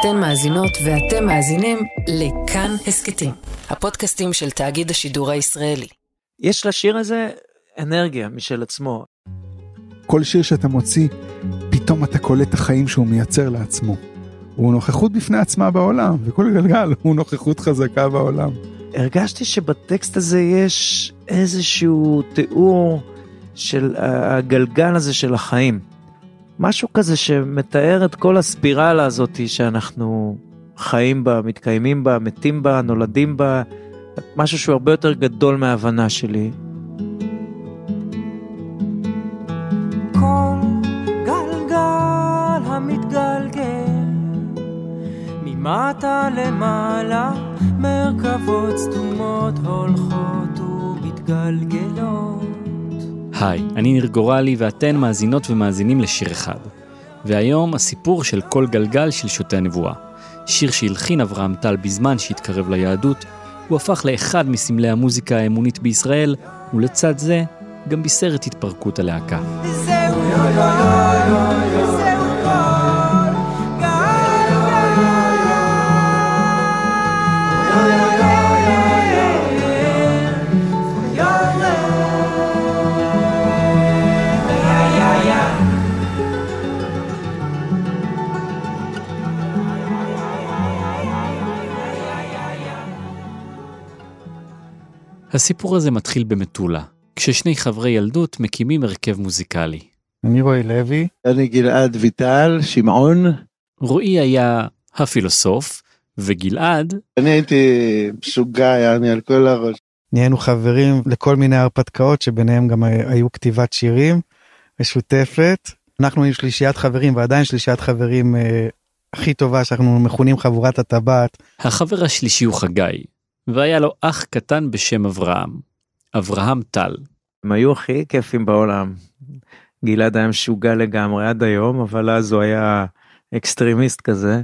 אתן מאזינות ואתם מאזינים לכאן הסכתים, הפודקאסטים של תאגיד השידור הישראלי. יש לשיר הזה אנרגיה משל עצמו. כל שיר שאתה מוציא, פתאום אתה קולט את החיים שהוא מייצר לעצמו. הוא נוכחות בפני עצמה בעולם, וכל גלגל הוא נוכחות חזקה בעולם. הרגשתי שבטקסט הזה יש איזשהו תיאור של הגלגל הזה של החיים. משהו כזה שמתאר את כל הספירלה הזאת שאנחנו חיים בה, מתקיימים בה, מתים בה, נולדים בה, משהו שהוא הרבה יותר גדול מההבנה שלי. ממטה למעלה מרכבות סתומות הולכות ומתגלגלות היי, אני ניר גורלי ואתן מאזינות ומאזינים לשיר אחד. והיום הסיפור של כל גלגל של שוטי הנבואה. שיר שהלחין אברהם טל בזמן שהתקרב ליהדות, הוא הפך לאחד מסמלי המוזיקה האמונית בישראל, ולצד זה גם בישר את התפרקות הלהקה. זהו הסיפור הזה מתחיל במטולה, כששני חברי ילדות מקימים הרכב מוזיקלי. אני רועי לוי. אני גלעד ויטל, שמעון. רועי היה הפילוסוף, וגלעד... אני הייתי משוגע, יעני, על כל הראש. נהיינו חברים לכל מיני הרפתקאות שביניהם גם היו כתיבת שירים משותפת. אנחנו היינו שלישיית חברים ועדיין שלישיית חברים אה, הכי טובה שאנחנו מכונים חבורת הטבעת. החבר השלישי הוא חגי, והיה לו אח קטן בשם אברהם, אברהם טל. הם היו הכי כיפים בעולם. גלעד היה משוגע לגמרי עד היום, אבל אז הוא היה extremist כזה.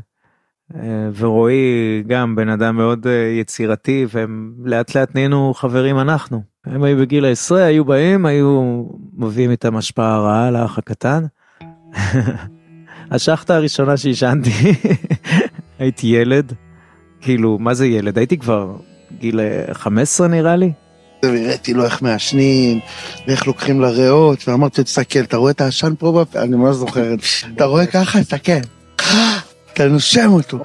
אה, ורועי גם בן אדם מאוד אה, יצירתי והם לאט לאט נהיינו חברים אנחנו. הם היו בגיל העשרה, היו באים, היו מביאים איתם השפעה רעה לאח הקטן. השחטה הראשונה שעישנתי, הייתי ילד, כאילו מה זה ילד? הייתי כבר גיל 15 נראה לי. והראיתי לו איך מעשנים, ואיך לוקחים לריאות, ואמרתי, תסתכל, אתה רואה את העשן פה בפה? אני ממש זוכר את זה. אתה רואה ככה? תסתכל. אתה נושם אותו.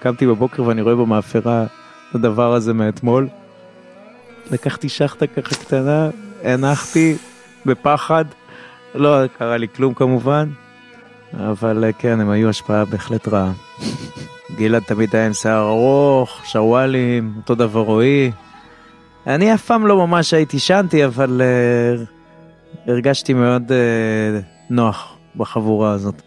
קמתי בבוקר ואני רואה במאפרה את הדבר הזה מאתמול. לקחתי שחטה ככה קטנה, הנחתי בפחד, לא קרה לי כלום כמובן, אבל כן, הם היו השפעה בהחלט רעה. גלעד תמיד היה עם שיער ארוך, שוואלים, אותו דבר רועי. אני אף פעם לא ממש הייתי שנתי, אבל uh, הרגשתי מאוד uh, נוח בחבורה הזאת.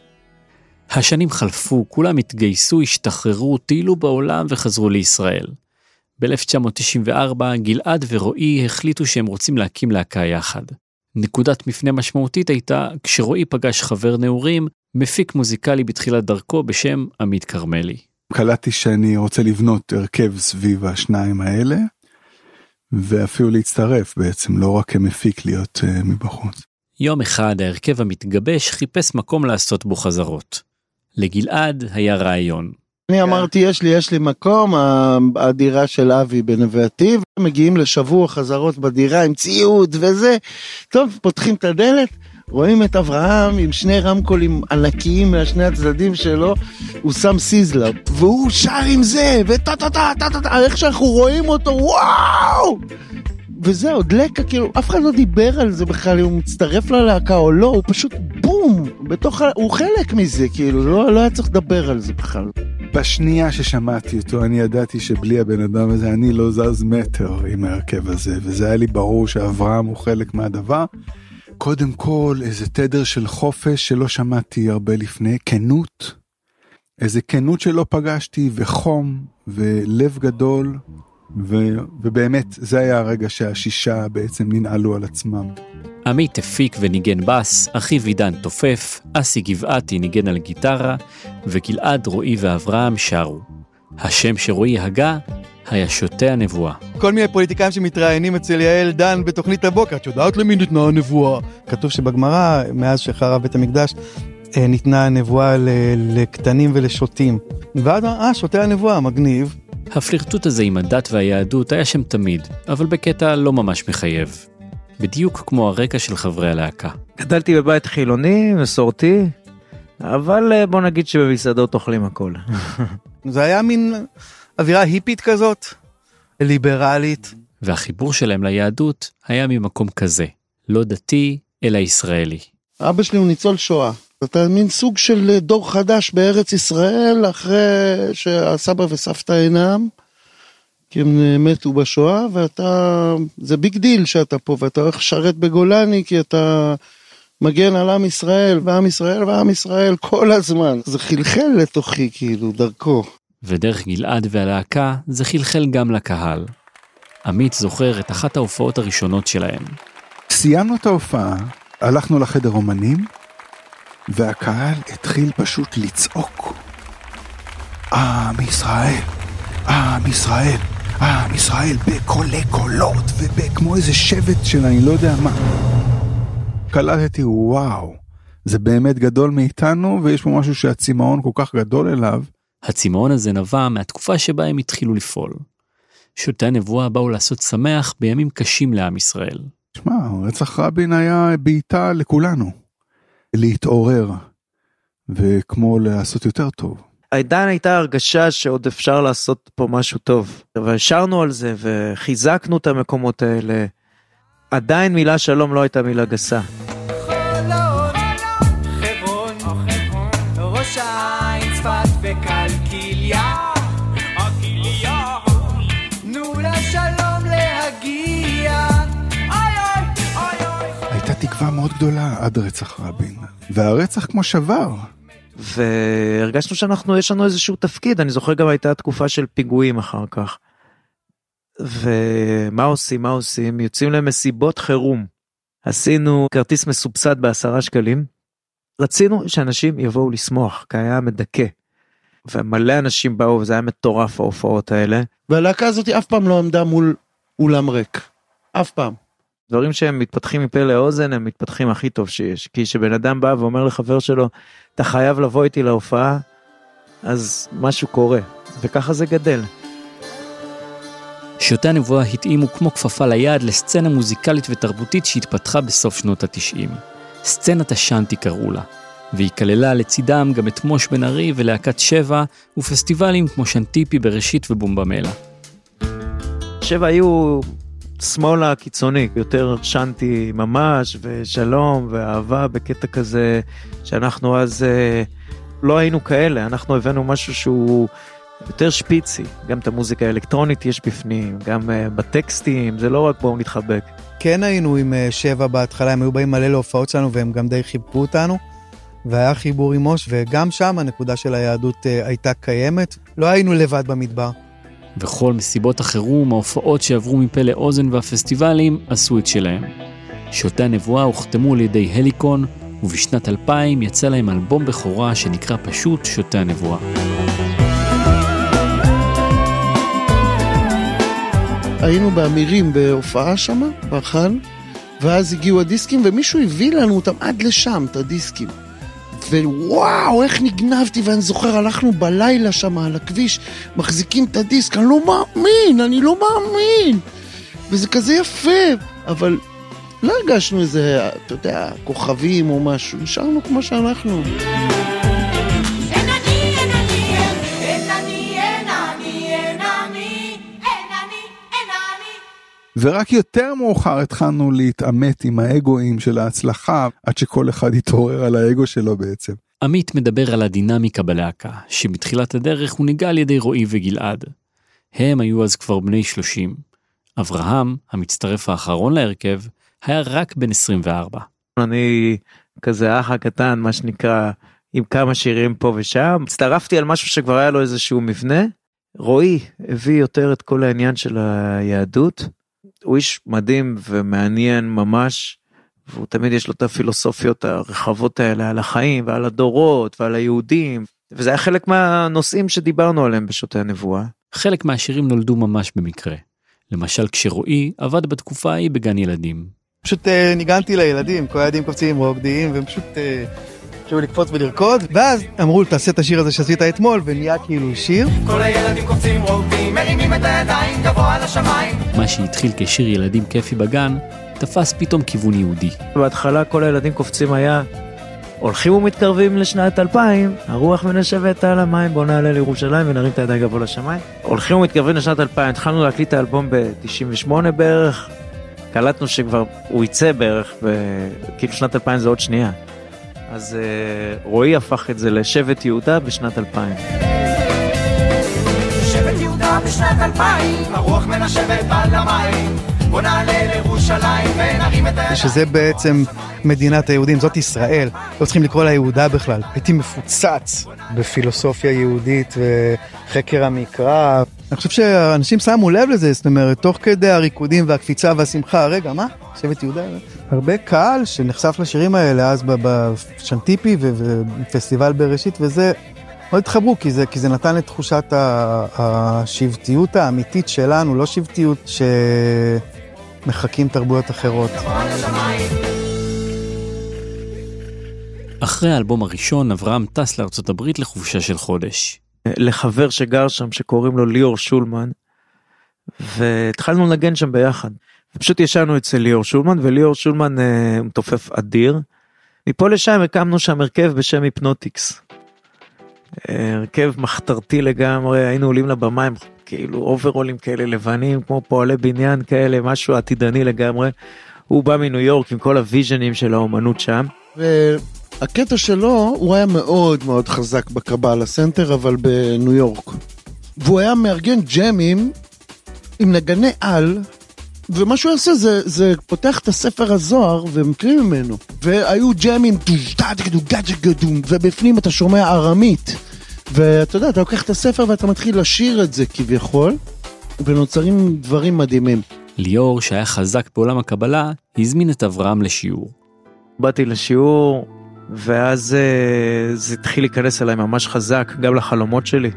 השנים חלפו, כולם התגייסו, השתחררו, טיילו בעולם וחזרו לישראל. ב-1994 גלעד ורועי החליטו שהם רוצים להקים להקה יחד. נקודת מפנה משמעותית הייתה כשרועי פגש חבר נעורים, מפיק מוזיקלי בתחילת דרכו בשם עמית כרמלי. קלטתי שאני רוצה לבנות הרכב סביב השניים האלה, ואפילו להצטרף בעצם, לא רק כמפיק להיות uh, מבחוץ. יום אחד ההרכב המתגבש חיפש מקום לעשות בו חזרות. לגלעד היה רעיון. אני אמרתי יש לי יש לי מקום הדירה של אבי בנווה עתיב מגיעים לשבוע חזרות בדירה עם ציוד וזה טוב פותחים את הדלת רואים את אברהם עם שני רמקולים ענקיים מהשני הצדדים שלו, הוא שם סיזלה, והוא שר עם זה, וטה טה טה טה טה טה, איך שאנחנו רואים אותו, וואו! וזה עוד לקה, כאילו, אף אחד לא דיבר על זה בכלל, אם הוא מצטרף ללהקה או לא, הוא פשוט בום, בתוך ה... הוא חלק מזה, כאילו, לא, לא היה צריך לדבר על זה בכלל. בשנייה ששמעתי אותו, אני ידעתי שבלי הבן אדם הזה, אני לא זז מטר עם ההרכב הזה, וזה היה לי ברור שאברהם הוא חלק מהדבר. קודם כל איזה תדר של חופש שלא שמעתי הרבה לפני, כנות, איזה כנות שלא פגשתי וחום ולב גדול ו, ובאמת זה היה הרגע שהשישה בעצם ננעלו על עצמם. עמית הפיק וניגן בס, אחיו עידן תופף, אסי גבעתי ניגן על גיטרה, וגלעד, רועי ואברהם שרו. השם שרועי הגה היה שותה הנבואה. כל מיני פוליטיקאים שמתראיינים אצל יעל דן בתוכנית הבוקר, את יודעת למי ניתנה הנבואה? כתוב שבגמרא, מאז שחרב בית המקדש, אה, ניתנה הנבואה לקטנים ולשוטים. ואז, אה, שוטי הנבואה, מגניב. הפלירטוט הזה עם הדת והיהדות היה שם תמיד, אבל בקטע לא ממש מחייב. בדיוק כמו הרקע של חברי הלהקה. גדלתי בבית חילוני, מסורתי, אבל אה, בוא נגיד שבמסעדות אוכלים הכל. זה היה מין אווירה היפית כזאת, ליברלית. והחיבור שלהם ליהדות היה ממקום כזה, לא דתי, אלא ישראלי. אבא שלי הוא ניצול שואה. אתה מין סוג של דור חדש בארץ ישראל אחרי שהסבא וסבתא אינם, כי הם מתו בשואה, ואתה, זה big deal שאתה פה, ואתה הולך לשרת בגולני כי אתה מגן על עם ישראל, ועם ישראל ועם ישראל כל הזמן. זה חלחל לתוכי כאילו, דרכו. ודרך גלעד והלהקה זה חלחל גם לקהל. עמית זוכר את אחת ההופעות הראשונות שלהם. סיימנו את ההופעה, הלכנו לחדר אומנים, והקהל התחיל פשוט לצעוק. עם ישראל, עם ישראל, עם ישראל, בקולי קולות וכמו איזה שבט של אני לא יודע מה. קלטתי, וואו, זה באמת גדול מאיתנו, ויש פה משהו שהצמאון כל כך גדול אליו. הצמאון הזה נבע מהתקופה שבה הם התחילו לפעול. שוטי הנבואה באו לעשות שמח בימים קשים לעם ישראל. שמע, רצח רבין היה בעיטה לכולנו. להתעורר, וכמו לעשות יותר טוב. עדיין הייתה הרגשה שעוד אפשר לעשות פה משהו טוב. והשארנו על זה וחיזקנו את המקומות האלה. עדיין מילה שלום לא הייתה מילה גסה. חולון, תנו לשלום להגיע. הייתה תקווה מאוד גדולה עד רצח רבין, והרצח כמו שבר. והרגשנו שאנחנו, יש לנו איזשהו תפקיד, אני זוכר גם הייתה תקופה של פיגועים אחר כך. ומה עושים, מה עושים? יוצאים למסיבות חירום. עשינו כרטיס מסובסד בעשרה שקלים. רצינו שאנשים יבואו לשמוח, כי היה מדכא. ומלא אנשים באו, וזה היה מטורף ההופעות האלה. והלהקה הזאת אף פעם לא עמדה מול אולם ריק. אף פעם. דברים שהם מתפתחים מפה לאוזן הם מתפתחים הכי טוב שיש כי שבן אדם בא ואומר לחבר שלו אתה חייב לבוא איתי להופעה אז משהו קורה וככה זה גדל. שוטי הנבואה התאימו כמו כפפה ליד לסצנה מוזיקלית ותרבותית שהתפתחה בסוף שנות התשעים. סצנת השאנטי קראו לה, והיא כללה לצידם גם את מוש בן ארי ולהקת שבע, ופסטיבלים כמו שנטיפי בראשית ובומבמלה. שבע היו שמאל הקיצוני יותר שאנטי ממש ושלום ואהבה בקטע כזה שאנחנו אז אה, לא היינו כאלה אנחנו הבאנו משהו שהוא יותר שפיצי גם את המוזיקה האלקטרונית יש בפנים גם אה, בטקסטים זה לא רק בואו נתחבק. כן היינו עם אה, שבע בהתחלה, הם היו באים מלא להופעות שלנו והם גם די חיבקו אותנו. והיה חיבור עם מוש, וגם שם הנקודה של היהדות אה, הייתה קיימת. לא היינו לבד במדבר. וכל מסיבות החירום, ההופעות שעברו מפה לאוזן והפסטיבלים עשו את שלהם. שוטי הנבואה הוחתמו על ידי הליקון, ובשנת 2000 יצא להם אלבום בכורה שנקרא פשוט שוטי הנבואה. היינו באמירים בהופעה שם, בחאן, ואז הגיעו הדיסקים, ומישהו הביא לנו אותם עד לשם, את הדיסקים. ווואו, איך נגנבתי, ואני זוכר, הלכנו בלילה שם על הכביש, מחזיקים את הדיסק, אני לא מאמין, אני לא מאמין. וזה כזה יפה, אבל לא הרגשנו איזה, אתה יודע, כוכבים או משהו, נשארנו כמו שאנחנו. ורק יותר מאוחר התחלנו להתעמת עם האגואים של ההצלחה, עד שכל אחד התעורר על האגו שלו בעצם. עמית מדבר על הדינמיקה בלהקה, שבתחילת הדרך הונהגה על ידי רועי וגלעד. הם היו אז כבר בני 30. אברהם, המצטרף האחרון להרכב, היה רק בן 24. אני כזה האח הקטן מה שנקרא עם כמה שירים פה ושם הצטרפתי על משהו שכבר היה לו איזשהו מבנה. רועי הביא יותר את כל העניין של היהדות. הוא איש מדהים ומעניין ממש. והוא תמיד יש לו את הפילוסופיות הרחבות האלה על החיים ועל הדורות ועל היהודים וזה היה חלק מהנושאים שדיברנו עליהם בשוטי הנבואה. חלק מהשירים נולדו ממש במקרה. למשל כשרועי עבד בתקופה ההיא בגן ילדים. פשוט אה, ניגנתי לילדים, כל הילדים קופצים רוקדים, והם פשוט... אה, כאילו לקפוץ ולרקוד, ואז אמרו תעשה את השיר הזה שעשית אתמול, ונהיה כאילו שיר. כל הילדים קופצים רוקדים, מרימים את הידיים גבוה לשמיים. מה שהתחיל כשיר ילדים כיפי בגן, תפס פתאום כיוון יהודי. בהתחלה כל הילדים קופצים היה הולכים ומתקרבים לשנת 2000, הרוח מנשבת על המים, בוא נעלה לירושלים ונרים את הידיים גבוה לשמיים. הולכים ומתקרבים לשנת 2000, התחלנו להקליט את האלבום ב-98 בערך, קלטנו שכבר הוא יצא בערך, ב... כאילו שנת 2000 זה עוד שנייה. אז uh, רועי הפך את זה לשבט יהודה בשנת 2000. שבט יהודה בשנת אלפיים, הרוח מנשבת על המים. בוא נעלה לירושלים ונרים את הידיים. שזה בעצם מדינת היהודים, זאת ישראל. לא צריכים לקרוא לה יהודה בכלל. הייתי מפוצץ בפילוסופיה יהודית וחקר המקרא. אני חושב שאנשים שמו לב לזה, זאת אומרת, תוך כדי הריקודים והקפיצה והשמחה, רגע, מה? שבט יהודה? הרבה קהל שנחשף לשירים האלה אז בשנטיפי ופסטיבל בראשית, וזה מאוד התחברו, כי זה, כי זה נתן את תחושת השבטיות האמיתית שלנו, לא שבטיות שמחקים תרבויות אחרות. אחרי האלבום הראשון, אברהם טס לארצות הברית לחופשה של חודש. לחבר שגר שם שקוראים לו ליאור שולמן והתחלנו לנגן שם ביחד. ופשוט ישנו אצל ליאור שולמן וליאור שולמן אה, מתופף אדיר. מפה לשם הקמנו שם הרכב בשם היפנוטיקס. אה, הרכב מחתרתי לגמרי היינו עולים לבמה עם כאילו אוברולים כאלה לבנים כמו פועלי בניין כאלה משהו עתידני לגמרי. הוא בא מניו יורק עם כל ה visionים של האומנות שם. והקטע שלו, הוא היה מאוד מאוד חזק בקבלה center, אבל בניו יורק. והוא היה מארגן ג'מים עם נגני על, ומה שהוא עושה זה, זה פותח את הספר הזוהר ומקריא ממנו. והיו ג'מים, ובפנים אתה שומע ארמית. ואתה יודע, אתה לוקח את הספר ואתה מתחיל לשיר את זה כביכול, ונוצרים דברים מדהימים. ליאור, שהיה חזק בעולם הקבלה, הזמין את אברהם לשיעור. באתי לשיעור ואז אה, זה התחיל להיכנס אליי ממש חזק גם לחלומות שלי.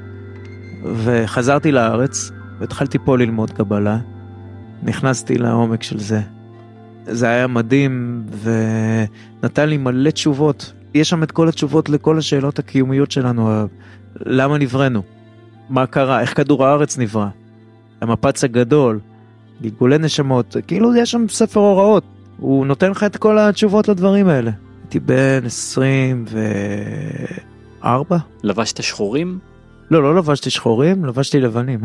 וחזרתי לארץ והתחלתי פה ללמוד קבלה. נכנסתי לעומק של זה. זה היה מדהים ונתן לי מלא תשובות. יש שם את כל התשובות לכל השאלות הקיומיות שלנו. ה- למה נבראנו? מה קרה? איך כדור הארץ נברא? המפץ הגדול, גלגולי נשמות, כאילו יש שם ספר הוראות. הוא נותן לך את כל התשובות לדברים האלה. הייתי בן 24? לבשת שחורים? לא, לא לבשתי שחורים, לבשתי לבנים.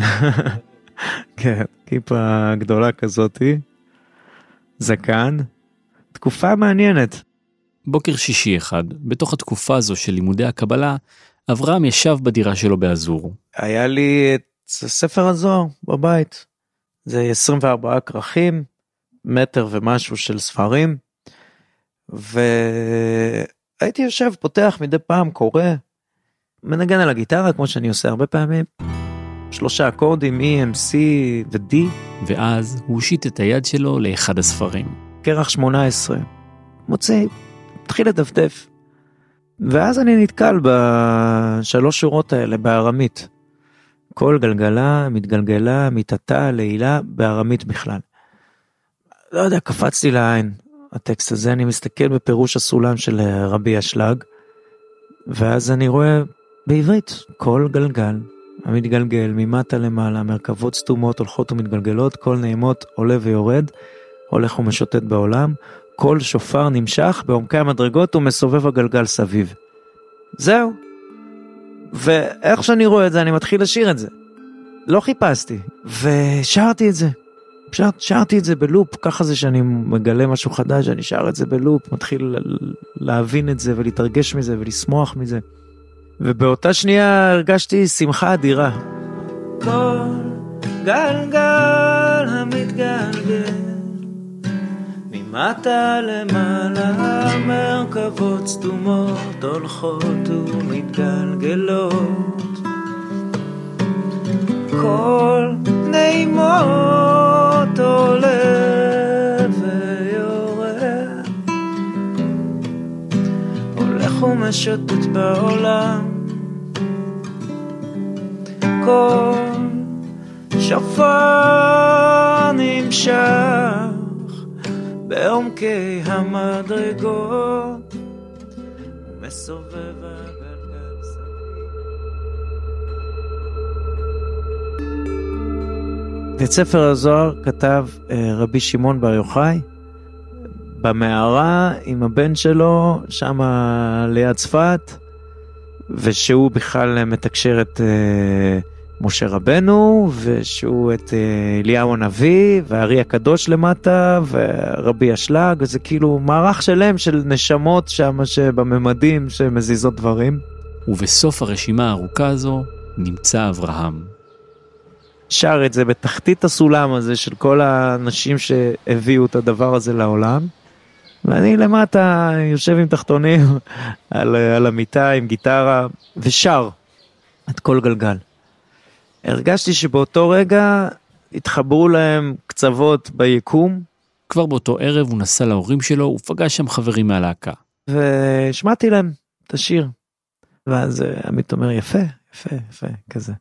כן, כיפה גדולה כזאתי, זקן, תקופה מעניינת. בוקר שישי אחד, בתוך התקופה הזו של לימודי הקבלה, אברהם ישב בדירה שלו באזור. היה לי את ספר הזוהר בבית. זה 24 כרכים, מטר ומשהו של ספרים. והייתי יושב, פותח מדי פעם, קורא, מנגן על הגיטרה כמו שאני עושה הרבה פעמים. שלושה אקורדים E, M, C ו-D, ואז הוא הושיט את היד שלו לאחד הספרים. קרח 18. מוציא, מתחיל לדפדף. ואז אני נתקל בשלוש שורות האלה בארמית. כל גלגלה, מתגלגלה, מתעתה, לעילה, בארמית בכלל. לא יודע, קפצתי לעין הטקסט הזה, אני מסתכל בפירוש הסולם של אה, רבי אשלג, ואז אני רואה בעברית, כל גלגל המתגלגל ממטה למעלה, מרכבות סתומות הולכות ומתגלגלות, כל נעימות עולה ויורד, הולך ומשוטט בעולם, כל שופר נמשך בעומקי המדרגות ומסובב הגלגל סביב. זהו. ואיך שאני רואה את זה אני מתחיל לשיר את זה. לא חיפשתי, ושרתי את זה. שר, שרתי את זה בלופ, ככה זה שאני מגלה משהו חדש, אני שר את זה בלופ, מתחיל להבין את זה ולהתרגש מזה ולשמוח מזה. ובאותה שנייה הרגשתי שמחה אדירה. כל גלגל ממטה למעלה מרכבות סתומות הולכות ומתגלגלות. כל נעימות עולה ויורד. הולך ומשוטט בעולם. כל שופר נמשך בעומקי המדרגות מסובב הגלגל סביב. את ספר הזוהר כתב אה, רבי שמעון בר יוחאי במערה עם הבן שלו, שם ליד צפת, ושהוא בכלל מתקשר את אה, משה רבנו, ושהוא את אה, אליהו הנביא, והארי הקדוש למטה, ורבי אשלג, וזה כאילו מערך שלם של נשמות שם שבממדים שמזיזות דברים. ובסוף הרשימה הארוכה הזו נמצא אברהם. שר את זה בתחתית הסולם הזה של כל האנשים שהביאו את הדבר הזה לעולם. ואני למטה יושב עם תחתונים על, על המיטה עם גיטרה ושר את כל גלגל. הרגשתי שבאותו רגע התחברו להם קצוות ביקום כבר באותו ערב הוא נסע להורים שלו ופגש שם חברים מהלהקה. והשמעתי להם את השיר. ואז אה, עמית אומר יפה, יפה, יפה, כזה.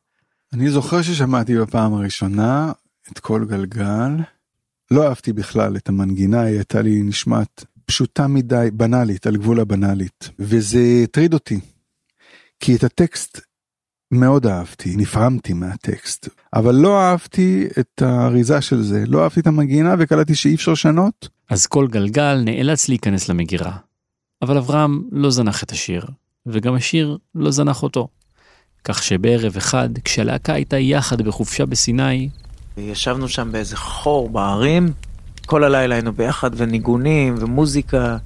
אני זוכר ששמעתי בפעם הראשונה את כל גלגל. לא אהבתי בכלל את המנגינה, היא הייתה לי נשמעת פשוטה מדי, בנאלית, על גבול הבנאלית. וזה הטריד אותי. כי את הטקסט מאוד אהבתי, נפרמתי מהטקסט. אבל לא אהבתי את האריזה של זה, לא אהבתי את המנגינה וקלטתי שאי אפשר לשנות. אז כל גלגל נאלץ להיכנס למגירה. אבל אברהם לא זנח את השיר, וגם השיר לא זנח אותו. כך שבערב אחד, כשהלהקה הייתה יחד בחופשה בסיני, ישבנו שם באיזה חור בערים, כל הלילה היינו ביחד, וניגונים, ומוזיקה,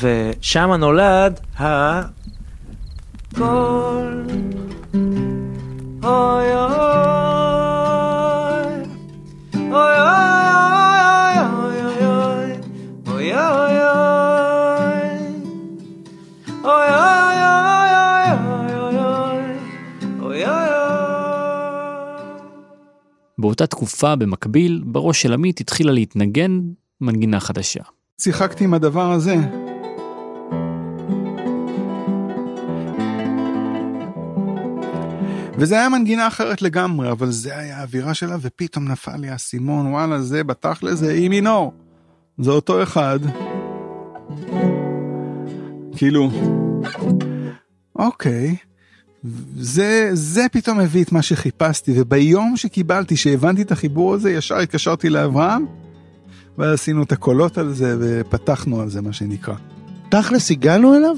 ושם נולד ה... כל... באותה תקופה, במקביל, בראש של עמית התחילה להתנגן מנגינה חדשה. שיחקתי עם הדבר הזה, וזה היה מנגינה אחרת לגמרי, אבל זה היה האווירה שלה, ופתאום נפל לי האסימון, וואלה, זה בתכל'ס זה אי מינור. זה אותו אחד. כאילו, אוקיי. זה, זה פתאום הביא את מה שחיפשתי, וביום שקיבלתי, שהבנתי את החיבור הזה, ישר התקשרתי לאברהם, ועשינו את הקולות על זה, ופתחנו על זה, מה שנקרא. תכלס הגענו אליו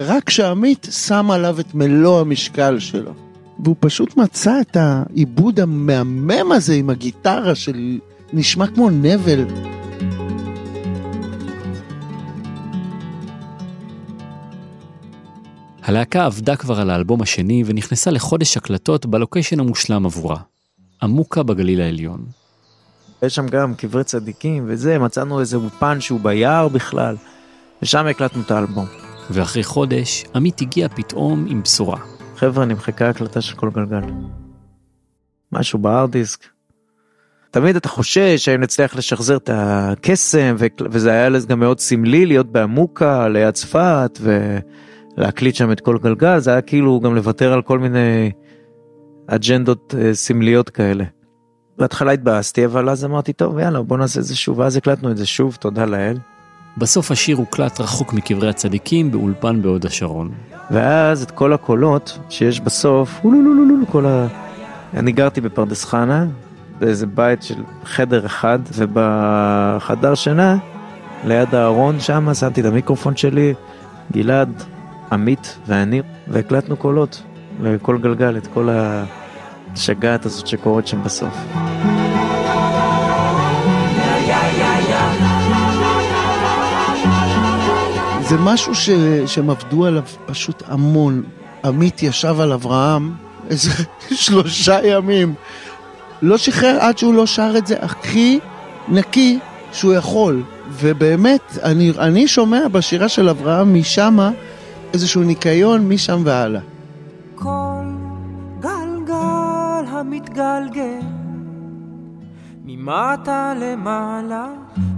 רק כשעמית שם עליו את מלוא המשקל שלו. והוא פשוט מצא את העיבוד המהמם הזה עם הגיטרה של נשמע כמו נבל. הלהקה עבדה כבר על האלבום השני ונכנסה לחודש הקלטות בלוקיישן המושלם עבורה. עמוקה בגליל העליון. יש שם גם קברי צדיקים וזה, מצאנו איזה אולפן שהוא ביער בכלל, ושם הקלטנו את האלבום. ואחרי חודש, עמית הגיע פתאום עם בשורה. חבר'ה, נמחקה הקלטה של כל גלגל. משהו בהארד דיסק. תמיד אתה חושש האם נצליח לשחזר את הקסם, וזה היה גם מאוד סמלי להיות בעמוקה, ליד צפת, ולהקליט שם את כל גלגל, זה היה כאילו גם לוותר על כל מיני אג'נדות אה, סמליות כאלה. בהתחלה התבאסתי, אבל אז אמרתי, טוב, יאללה, בוא נעשה את זה שוב, ואז הקלטנו את זה שוב, תודה לאל. בסוף השיר הוקלט רחוק מקברי הצדיקים באולפן בהוד השרון. ואז את כל הקולות שיש בסוף, כל ה... אני גרתי בפרדס חנה, באיזה בית של חדר אחד, ובחדר שינה, ליד הארון שם, שמתי את המיקרופון שלי, גלעד, עמית ואני, והקלטנו קולות לכל גלגל, את כל השגעת הזאת שקורית שם בסוף. זה משהו ש... שהם עבדו עליו פשוט המון. עמית ישב על אברהם איזה שלושה ימים. לא שחרר עד שהוא לא שר את זה הכי נקי שהוא יכול. ובאמת, אני, אני שומע בשירה של אברהם משמה איזשהו ניקיון משם והלאה. כל גלגל המתגלגל ממטה למעלה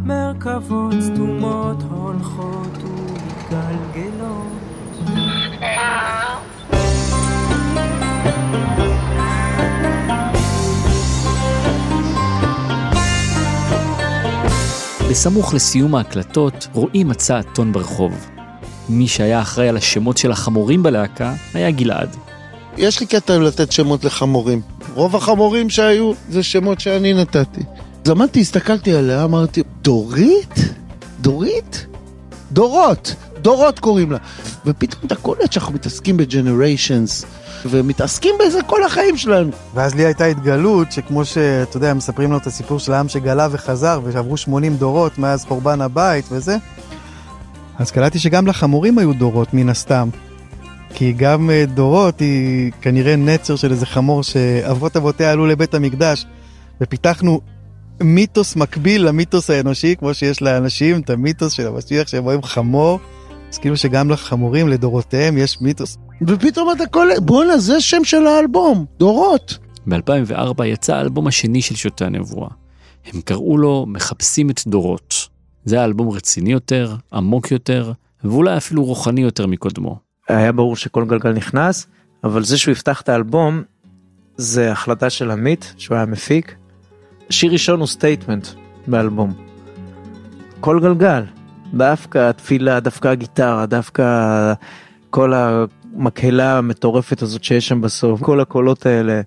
מרכבות סתומות הולכות בסמוך לסיום ההקלטות, רועי מצא אתון ברחוב. מי שהיה אחראי על השמות של החמורים בלהקה היה גלעד. יש לי קטע לתת שמות לחמורים. רוב החמורים שהיו זה שמות שאני נתתי. אז עמדתי, הסתכלתי עליה, אמרתי, דורית? דורית? דורות, דורות קוראים לה. ופתאום אתה קולט שאנחנו מתעסקים בג'נריישנס, ומתעסקים בזה כל החיים שלנו. ואז לי הייתה התגלות שכמו שאתה יודע, מספרים לו את הסיפור של העם שגלה וחזר, ועברו 80 דורות מאז חורבן הבית וזה, אז קלטתי שגם לחמורים היו דורות מן הסתם. כי גם אה, דורות היא כנראה נצר של איזה חמור שאבות אבותיה עלו לבית המקדש, ופיתחנו מיתוס מקביל למיתוס האנושי, כמו שיש לאנשים את המיתוס של המשיח שהם רואים חמור, אז כאילו שגם לחמורים, לדורותיהם, יש מיתוס. ופתאום אתה קולט, בואנה, זה שם של האלבום, דורות. ב-2004 יצא האלבום השני של שוטי הנבואה. הם קראו לו מחפש תשובות. זה היה אלבום רציני יותר, עמוק יותר, ואולי אפילו רוחני יותר מקודמו. היה ברור שכל גלגל נכנס, אבל זה שהוא יפתח את האלבום, זה החלטה של עמית, שהוא היה מפיק. שיר ראשון הוא statement באלבום. כל גלגל, דווקא התפילה, דווקא הגיטרה, דווקא כל המקהלה המטורפת הזאת שיש שם בסוף, כל הקולות האלה.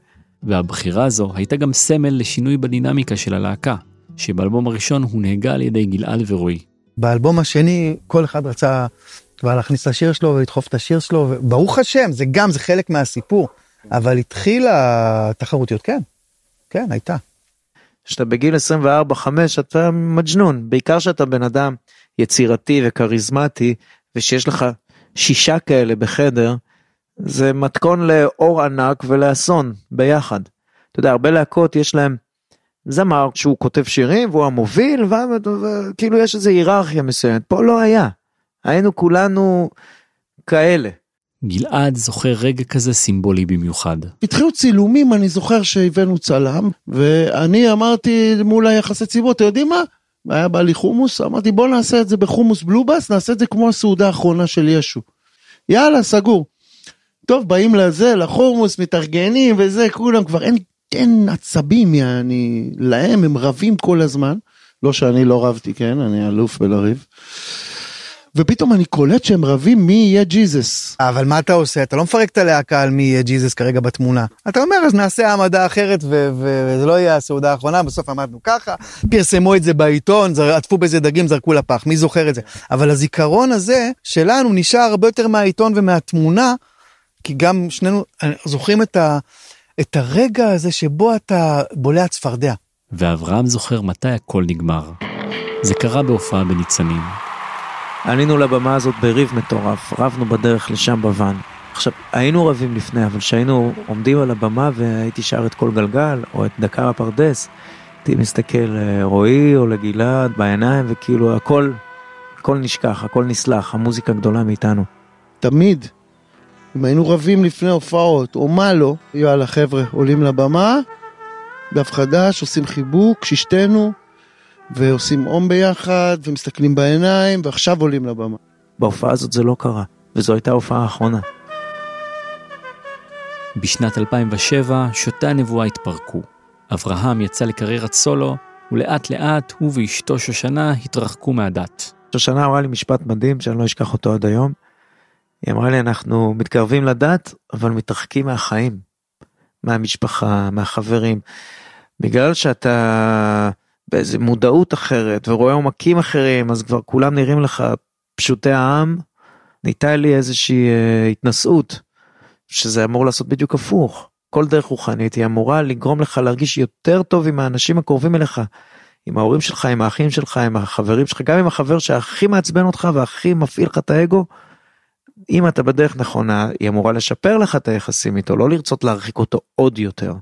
והבחירה הזו הייתה גם סמל לשינוי בדינמיקה של הלהקה, שבאלבום הראשון הוא נהגה על ידי גלעד ורועי. באלבום השני כל אחד רצה כבר להכניס את השיר שלו ולדחוף את השיר שלו, וברוך השם, זה גם, זה חלק מהסיפור. אבל התחילה תחרותיות, כן, כן, הייתה. כשאתה בגיל 24-5 אתה מג'נון, בעיקר שאתה בן אדם יצירתי וכריזמטי, ושיש לך שישה כאלה בחדר, זה מתכון לאור ענק ולאסון ביחד. אתה יודע, הרבה להקות יש להם זמר שהוא כותב שירים והוא המוביל, וכאילו יש איזו היררכיה מסוימת, פה לא היה. היינו כולנו כאלה. גלעד זוכר רגע כזה סימבולי במיוחד. התחילו צילומים, אני זוכר שהבאנו צלם, ואני אמרתי מול היחסי ציבור, אתם יודעים מה? היה בא לי חומוס, אמרתי בוא נעשה את זה בחומוס בלובס, נעשה את זה כמו הסעודה האחרונה של ישו. יאללה, סגור. טוב, באים לזה, לחומוס, מתארגנים וזה, כולם כבר אין, אין עצבים, יעני, להם, הם רבים כל הזמן. לא שאני לא רבתי, כן, אני אלוף בלריב. ופתאום אני קולט שהם רבים מי יהיה ג'יזוס. אבל מה אתה עושה? אתה לא מפרק את הלהקה על מי יהיה ג'יזוס כרגע בתמונה. אתה אומר, אז נעשה העמדה אחרת ו- ו- וזה לא יהיה הסעודה האחרונה, בסוף עמדנו ככה, פרסמו את זה בעיתון, זר- עטפו בזה דגים, זרקו לפח, מי זוכר את זה? אבל הזיכרון הזה שלנו נשאר הרבה יותר מהעיתון ומהתמונה, כי גם שנינו זוכרים את, ה- את הרגע הזה שבו אתה בולע צפרדע. ואברהם זוכר מתי הכל נגמר. זה קרה בהופעה בניצנים. עלינו לבמה הזאת בריב מטורף, רבנו בדרך לשם בוואן. עכשיו, היינו רבים לפני, אבל כשהיינו עומדים על הבמה והייתי שר את כל גלגל, או את דקה בפרדס, הייתי מסתכל לרועי או לגלעד בעיניים, וכאילו הכל, הכל נשכח, הכל נסלח, המוזיקה גדולה מאיתנו. תמיד. אם היינו רבים לפני הופעות, או מה לא, יאללה חבר'ה, עולים לבמה, דף חדש, עושים חיבוק, ששתנו, ועושים אום ביחד, ומסתכלים בעיניים, ועכשיו עולים לבמה. בהופעה הזאת זה לא קרה, וזו הייתה ההופעה האחרונה. בשנת 2007 שוטי הנבואה התפרקו. אברהם יצא לקריירת סולו, ולאט לאט הוא ואשתו שושנה התרחקו מהדת. שושנה אמרה לי משפט מדהים שאני לא אשכח אותו עד היום. היא אמרה לי אנחנו מתקרבים לדת אבל מתרחקים מהחיים, מהמשפחה, מהחברים. בגלל שאתה באיזה מודעות אחרת ורואה עומקים אחרים אז כבר כולם נראים לך פשוטי העם. נהייתה לי איזושהי אה, התנשאות שזה אמור לעשות בדיוק הפוך. כל דרך רוחנית היא אמורה לגרום לך להרגיש יותר טוב עם האנשים הקרובים אליך. עם ההורים שלך, עם האחים שלך, עם החברים שלך, גם עם החבר שהכי מעצבן אותך והכי מפעיל לך את האגו. אם אתה בדרך נכונה, היא אמורה לשפר לך את היחסים איתו, לא לרצות להרחיק אותו עוד יותר.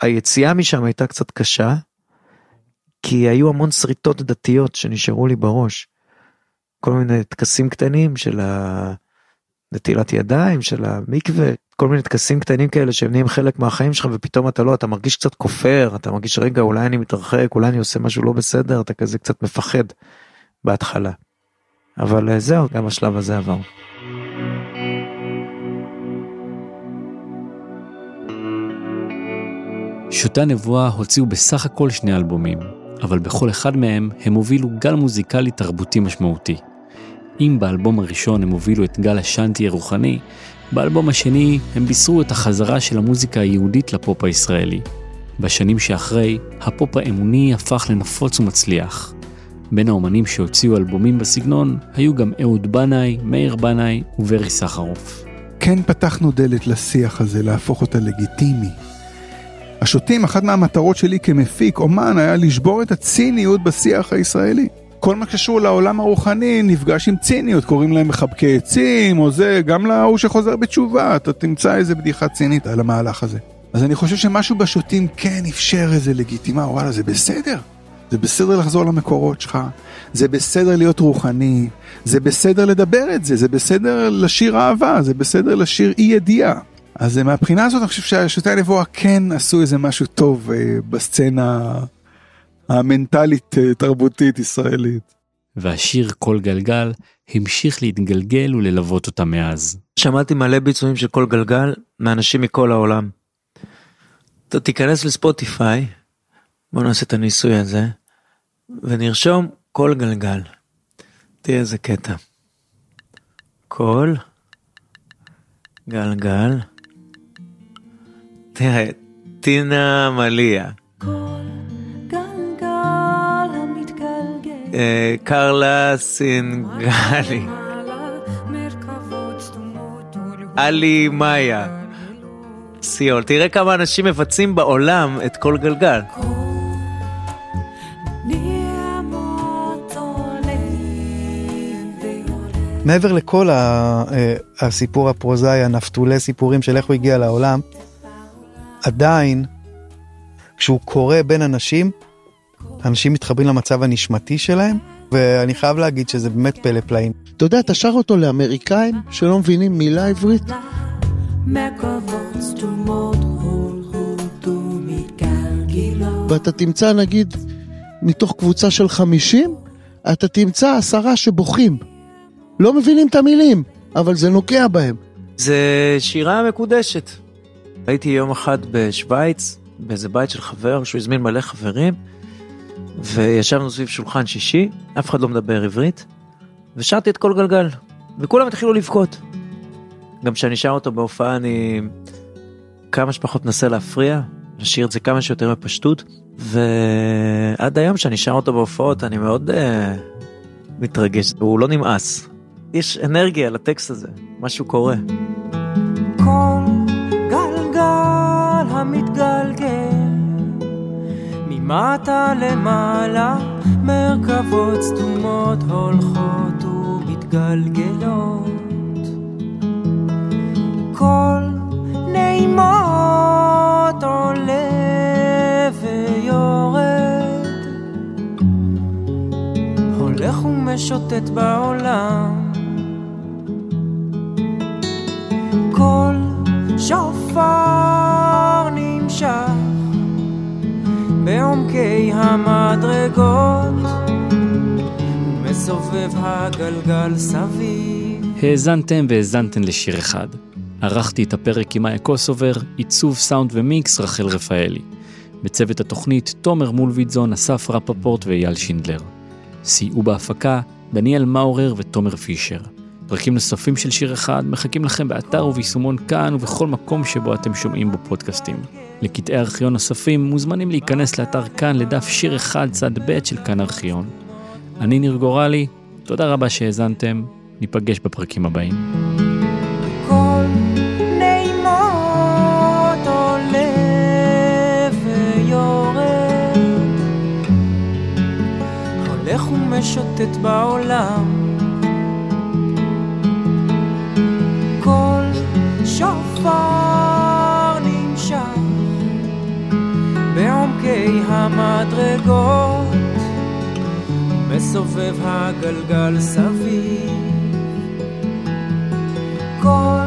היציאה משם הייתה קצת קשה, כי היו המון שריטות דתיות שנשארו לי בראש. כל מיני טקסים קטנים של נטילת ידיים, של המקווה, כל מיני טקסים קטנים כאלה שהם נהיים חלק מהחיים שלך ופתאום אתה לא, אתה מרגיש קצת כופר, אתה מרגיש רגע אולי אני מתרחק, אולי אני עושה משהו לא בסדר, אתה כזה קצת מפחד בהתחלה. אבל אה, זהו, גם השלב הזה עבר. שוטי הנבואה הוציאו בסך הכל שני אלבומים, אבל בכל אחד מהם הם הובילו גל מוזיקלי תרבותי משמעותי. אם באלבום הראשון הם הובילו את גל השאנטי הרוחני, באלבום השני הם בישרו את החזרה של המוזיקה היהודית לפופ הישראלי. בשנים שאחרי, הפופ האמוני הפך לנפוץ ומצליח. בין האומנים שהוציאו אלבומים בסגנון היו גם אהוד בנאי, מאיר בנאי וברי סחרוף. כן פתחנו דלת לשיח הזה, להפוך אותה לגיטימי. השוטים, אחת מהמטרות שלי כמפיק, אומן, היה לשבור את הציניות בשיח הישראלי. כל מה שקשור לעולם הרוחני נפגש עם ציניות, קוראים להם מחבקי עצים או זה, גם להוא שחוזר בתשובה, אתה תמצא איזה בדיחה צינית על המהלך הזה. אז אני חושב שמשהו בשוטים כן אפשר איזה לגיטימה, וואלה זה בסדר. זה בסדר לחזור למקורות שלך, זה בסדר להיות רוחני, זה בסדר לדבר את זה, זה בסדר לשיר אהבה, זה בסדר לשיר אי ידיעה. אז מהבחינה הזאת אני חושב שהשוטי הנבואה כן עשו איזה משהו טוב אה, בסצנה המנטלית אה, תרבותית ישראלית. והשיר "כל גלגל" המשיך להתגלגל וללוות אותה מאז. שמעתי מלא ביצועים של כל גלגל מאנשים מכל העולם. אתה תיכנס לספוטיפיי, בוא נעשה את הניסוי הזה, ונרשום כל גלגל. תראה איזה קטע. כל גלגל. תראה, טינה מליה, אה, קרלה סינגלי, עלי מאיה, סיול. תראה כמה אנשים מבצעים בעולם את כל גלגל. מעבר לכל ה- אה, הסיפור הפרוזאי, הנפתולי סיפורים של איך הוא הגיע לעולם, עדיין, כשהוא קורה בין אנשים, אנשים מתחברים למצב הנשמתי שלהם, ואני חייב להגיד שזה באמת פלא פלאים. אתה יודע, אתה שר אותו לאמריקאים שלא מבינים מילה עברית? ואתה תמצא נגיד, מתוך קבוצה של 50, אתה תמצא עשרה שבוכים. לא מבינים את המילים, אבל זה נוגע בהם. זה שירה מקודשת. הייתי יום אחד בשוויץ, באיזה בית של חבר, שהוא הזמין מלא חברים, וישבנו סביב שולחן שישי, אף אחד לא מדבר עברית, ושרתי את כל גלגל, וכולם התחילו לבכות. גם כשאני שר אותו בהופעה אני כמה שפחות מנסה להפריע, לשיר את זה כמה שיותר בפשטות, ועד היום כשאני שר אותו בהופעות אני מאוד uh, מתרגש, הוא לא נמאס. יש אנרגיה לטקסט הזה, משהו קורה. גלגל המתגלגל ממטה למעלה מרכבות סתומות הולכות ומתגלגלות. כל נעימות עולה ויורד. הולך ומשוטט בעולם. קול שופר נמשך בעומקי המדרגות מסובב הגלגל סביב האזנתם והאזנתן לשיר אחד. ערכתי את הפרק עם מאיה קוסובר, עיצוב סאונד ומיקס רחל רפאלי. בצוות התוכנית תומר מולביטזון, אסף רפפורט ואייל שינדלר. סייעו בהפקה דניאל מאורר ותומר פישר. פרקים נוספים של שיר אחד מחכים לכם באתר וביישומון כאן ובכל מקום שבו אתם שומעים בו פודקאסטים. לקטעי ארכיון נוספים מוזמנים להיכנס לאתר כאן לדף שיר אחד צד ב' של כאן ארכיון. אני ניר גורלי, תודה רבה שהאזנתם, ניפגש בפרקים הבאים. ומשוטט בעולם כל שופר בעומקי המדרגות מסובב הגלגל סביב. כל